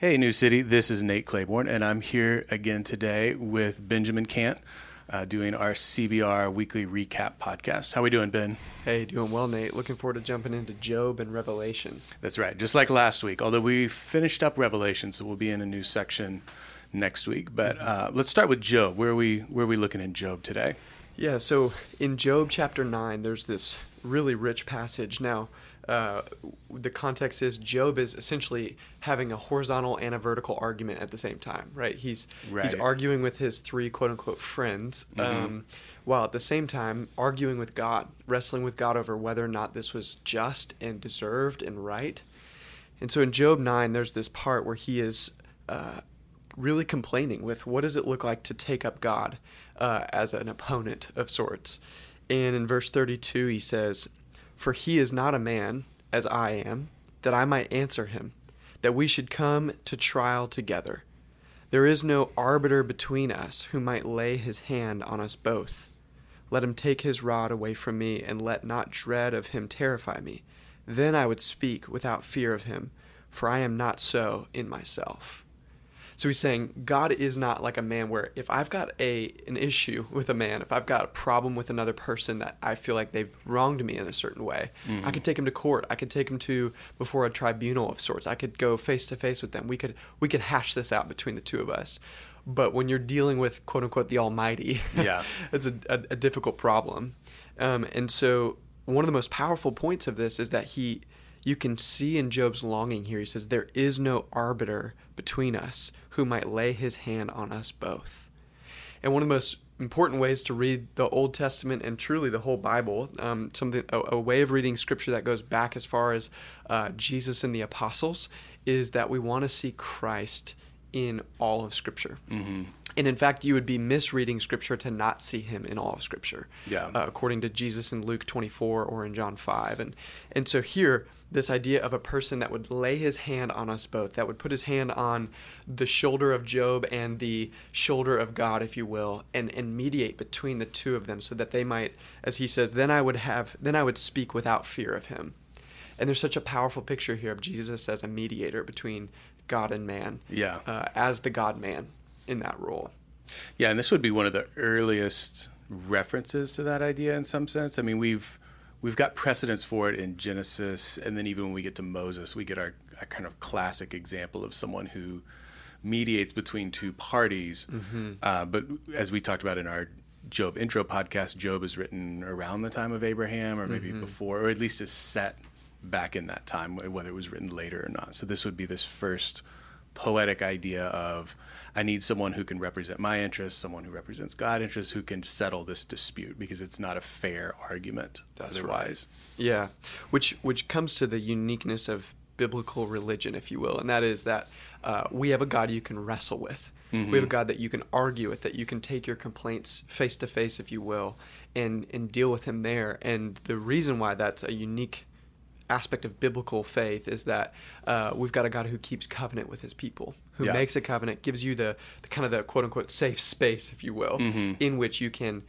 Hey, New City. This is Nate Claiborne, and I'm here again today with Benjamin Cant, uh, doing our CBR weekly recap podcast. How we doing, Ben? Hey, doing well, Nate. Looking forward to jumping into Job and Revelation. That's right. Just like last week, although we finished up Revelation, so we'll be in a new section next week. But uh, let's start with Job. Where are we? Where are we looking in Job today? Yeah. So in Job chapter nine, there's this really rich passage. Now uh, the context is Job is essentially having a horizontal and a vertical argument at the same time, right? He's right. he's arguing with his three quote unquote friends, mm-hmm. um, while at the same time arguing with God, wrestling with God over whether or not this was just and deserved and right. And so in Job nine, there's this part where he is. Uh, really complaining with what does it look like to take up God uh, as an opponent of sorts. And in verse 32, he says, for he is not a man, as I am, that I might answer him, that we should come to trial together. There is no arbiter between us who might lay his hand on us both. Let him take his rod away from me, and let not dread of him terrify me. Then I would speak without fear of him, for I am not so in myself. So he's saying God is not like a man where if I've got a an issue with a man, if I've got a problem with another person that I feel like they've wronged me in a certain way, mm-hmm. I could take him to court. I could take him to before a tribunal of sorts. I could go face to face with them. We could we could hash this out between the two of us. But when you're dealing with quote unquote the Almighty, yeah, it's a, a, a difficult problem. Um, and so one of the most powerful points of this is that he you can see in Job's longing here. He says, There is no arbiter between us who might lay his hand on us both. And one of the most important ways to read the Old Testament and truly the whole Bible, um, something a, a, way of reading Scripture that goes back as far as uh, Jesus and the apostles, is that we want to see Christ in all of Scripture. Mm-hmm. And in fact, you would be misreading Scripture to not see Him in all of Scripture, yeah. Uh, according to Jesus in Luke 24 or in John 5. And and so here, this idea of a person that would lay his hand on us both, that would put his hand on the shoulder of Job and the shoulder of God, if you will, and and mediate between the two of them, so that they might, as he says, then I would have, then I would speak without fear of Him. And there's such a powerful picture here of Jesus as a mediator between God and man. Yeah. Uh, as the God man in that role. Yeah, and this would be one of the earliest references to that idea in some sense. I mean, we've we've got precedents for it in Genesis, and then even when we get to Moses, we get our, kind of classic example of someone who mediates between two parties. Mm-hmm. Uh, but as we talked about in our Job intro podcast, Job is written around the time of Abraham, or maybe mm-hmm. before, or at least is set back in that time, whether it was written later or not. So this would be this first poetic idea of I need someone who can represent my interests, someone who represents God interests, who can settle this dispute because it's not a fair argument That's otherwise. Right. Yeah, which which comes to the uniqueness of biblical religion, if you will, and that is that uh, we have a God you can wrestle with. Mm-hmm. We have a God that you can argue with, that you can take your complaints face to face, if you will, and and deal with Him there. And the reason why that's a unique aspect of biblical faith is that uh, we've got a God who keeps covenant with his people, who yeah. makes a covenant, gives you the, the, kind of the quote unquote safe space, if you will, mm-hmm. in which you can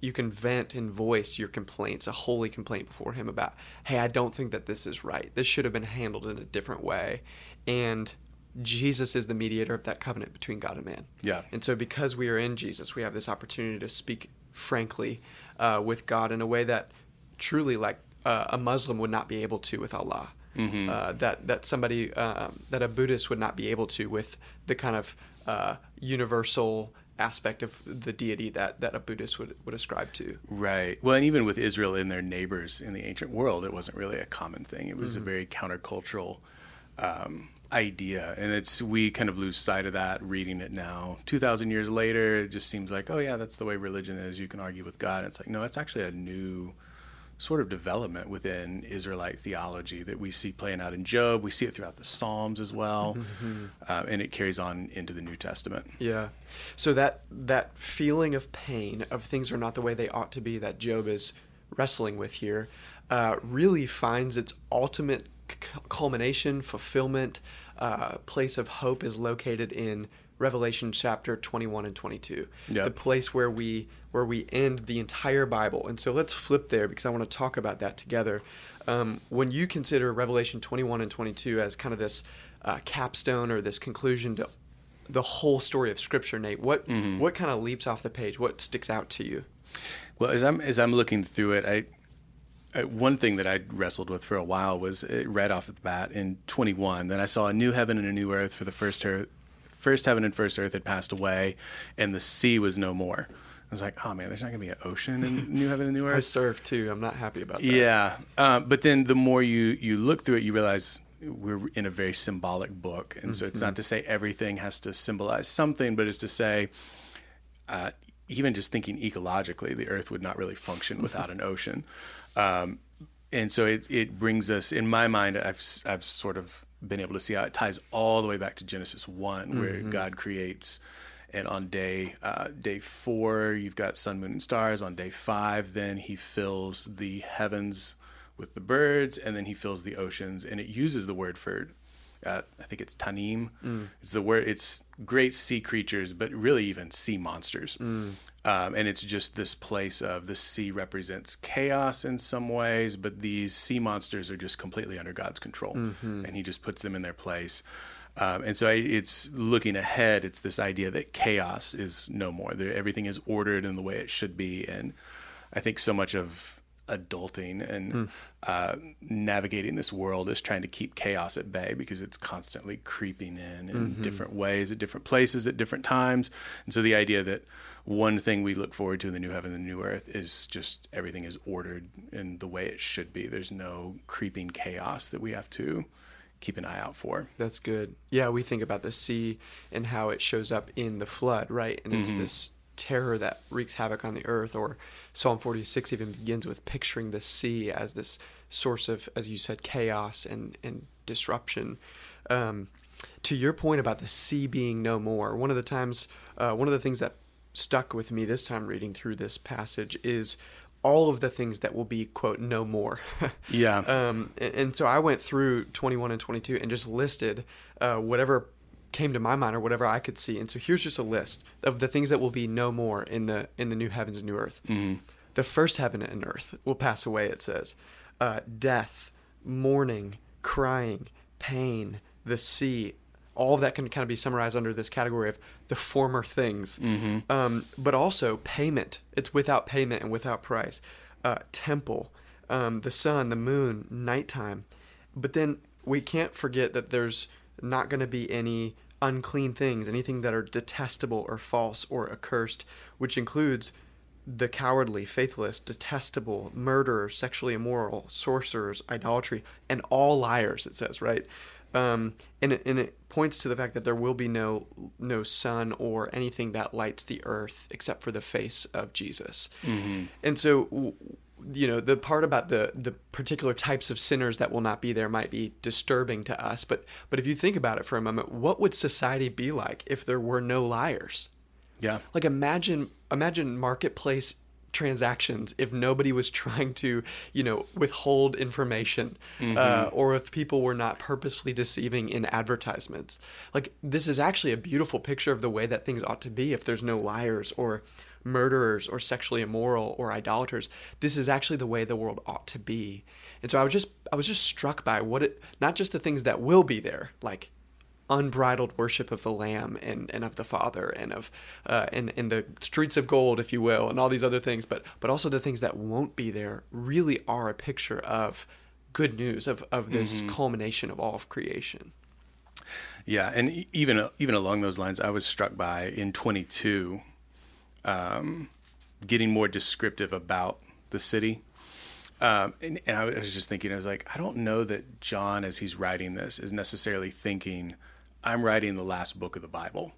you can vent and voice your complaints, a holy complaint before him about, hey, I don't think that this is right. This should have been handled in a different way. And Jesus is the mediator of that covenant between God and man. Yeah. And so because we are in Jesus, we have this opportunity to speak frankly uh, with God in a way that truly like uh, a Muslim would not be able to with Allah. Mm-hmm. Uh, that that somebody um, that a Buddhist would not be able to with the kind of uh, universal aspect of the deity that, that a Buddhist would, would ascribe to. Right. Well, and even with Israel and their neighbors in the ancient world, it wasn't really a common thing. It was mm-hmm. a very countercultural um, idea, and it's we kind of lose sight of that reading it now. Two thousand years later, it just seems like, oh yeah, that's the way religion is. You can argue with God. And it's like, no, it's actually a new sort of development within Israelite theology that we see playing out in Job. We see it throughout the Psalms as well, mm-hmm. uh, and it carries on into the New Testament. Yeah. So that that feeling of pain of things are not the way they ought to be that Job is wrestling with here uh, really finds its ultimate c- culmination, fulfillment, uh, place of hope is located in Revelation chapter 21 and 22. Yep. The place where we where we end the entire Bible. And so let's flip there because I want to talk about that together. Um, when you consider Revelation 21 and 22 as kind of this uh, capstone or this conclusion to the whole story of Scripture. Nate, what Mm-hmm. what kind of leaps off the page? What sticks out to you? Well, as I'm as I'm looking through it, I, one thing that I wrestled with for a while was it right off at the bat in 21. Then I saw a new heaven and a new earth for the first earth, first heaven and first earth had passed away, and the sea was no more. I was like, oh man, there's not gonna be an ocean in new heaven and new Earth. I serve too. I'm not happy about that. Yeah, uh, but then the more you you look through it, you realize we're in a very symbolic book, and so it's not to say everything has to symbolize something, but it's to say, uh, even just thinking ecologically, the Earth would not really function without an ocean, um, and so it it brings us, in my mind, I've I've sort of been able to see how it ties all the way back to Genesis one, where God creates. And on day uh, day four, you've got sun, moon, and stars. On day five, then he fills the heavens with the birds, and then he fills the oceans. And it uses the word for, uh, I think it's tanim. It's the word. It's great sea creatures, but really even sea monsters. Um, and it's just this place of the sea represents chaos in some ways, but these sea monsters are just completely under God's control, and He just puts them in their place. Um, and so I, it's looking ahead. It's this idea that chaos is no more. That everything is ordered in the way it should be. And I think so much of adulting and hmm. uh, navigating this world is trying to keep chaos at bay because it's constantly creeping in in mm-hmm. different ways at different places at different times. And so the idea that one thing we look forward to in the new heaven and the new earth is just everything is ordered in the way it should be. There's no creeping chaos that we have to keep an eye out for. That's good. Yeah, we think about the sea and how it shows up in the flood, right? And it's mm-hmm. this terror that wreaks havoc on the earth. Or Psalm 46 even begins with picturing the sea as this source of, as you said, chaos and, and disruption. Um, to your point about the sea being no more, one of the times, uh, one of the things that stuck with me this time reading through this passage is all of the things that will be quote no more Yeah. um, and, and so i went through 21 and 22 and just listed uh, whatever came to my mind or whatever i could see. And so here's just a list of the things that will be no more in the in the new heavens and new earth. The first heaven and earth will pass away it says. Uh, death mourning crying pain the sea all that can kind of be summarized under this category of the former things. Um, but also payment. It's without payment and without price. Uh, temple um, the sun the moon nighttime. But then we can't forget that there's not going to be any unclean things anything that are detestable or false or accursed which includes the cowardly, faithless, detestable, murderers, sexually immoral, sorcerers, idolatry, and all liars. It says right, um, and it, and it points to the fact that there will be no no sun or anything that lights the earth except for the face of Jesus. And so, you know, the part about the the particular types of sinners that will not be there might be disturbing to us. But but if you think about it for a moment, what would society be like if there were no liars? yeah. like imagine imagine marketplace transactions if nobody was trying to you know withhold information uh, or if people were not purposefully deceiving in advertisements. Like this is actually a beautiful picture of the way that things ought to be if there's no liars or murderers or sexually immoral or idolaters. This is actually the way the world ought to be. And so i was just i was just struck by what it not just the things that will be there like unbridled worship of the Lamb and, and of the Father and of uh, and, and the streets of gold, if you will, and all these other things, but but also the things that won't be there really are a picture of good news of, of this culmination of all of creation. Yeah, and even even along those lines, I was struck by in 22, um, getting more descriptive about the city. Um, and, and I was just thinking, I was like, I don't know that John, as he's writing this, is necessarily thinking, I'm writing the last book of the Bible,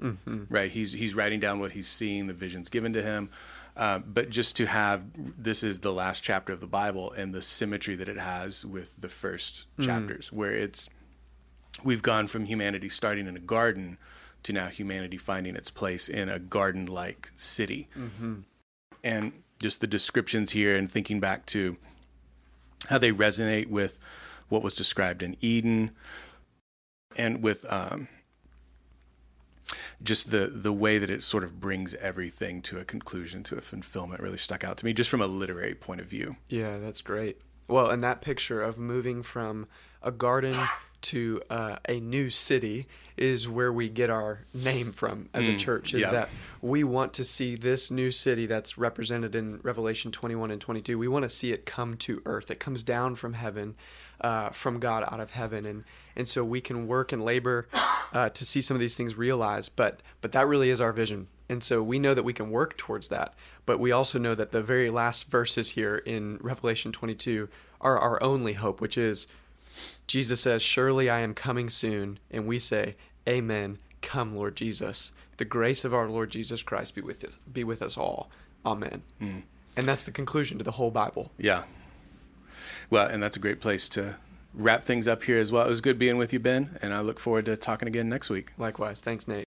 right? He's he's writing down what he's seeing, the visions given to him. Uh, but just to have this is the last chapter of the Bible and the symmetry that it has with the first chapters, where it's we've gone from humanity starting in a garden to now humanity finding its place in a garden like city. And just the descriptions here and thinking back to how they resonate with what was described in Eden and with um, just the, the way that it sort of brings everything to a conclusion, to a fulfillment, really stuck out to me, just from a literary point of view. Yeah, that's great. Well, and that picture of moving from a garden to uh, a new city is where we get our name from as a church. Is yeah. that we want to see this new city that's represented in Revelation 21 and 22. We want to see it come to earth. It comes down from heaven, uh, from God out of heaven, and and so we can work and labor uh, to see some of these things realized. But but that really is our vision. And so we know that we can work towards that, but we also know that the very last verses here in Revelation 22 are our only hope, which is Jesus says, Surely I am coming soon. And we say, Amen. Come, Lord Jesus. The grace of our Lord Jesus Christ be with us, be with us all. Amen. Hmm. And that's the conclusion to the whole Bible. Yeah. Well, and that's a great place to wrap things up here as well. It was good being with you, Ben, and I look forward to talking again next week. Likewise. Thanks, Nate.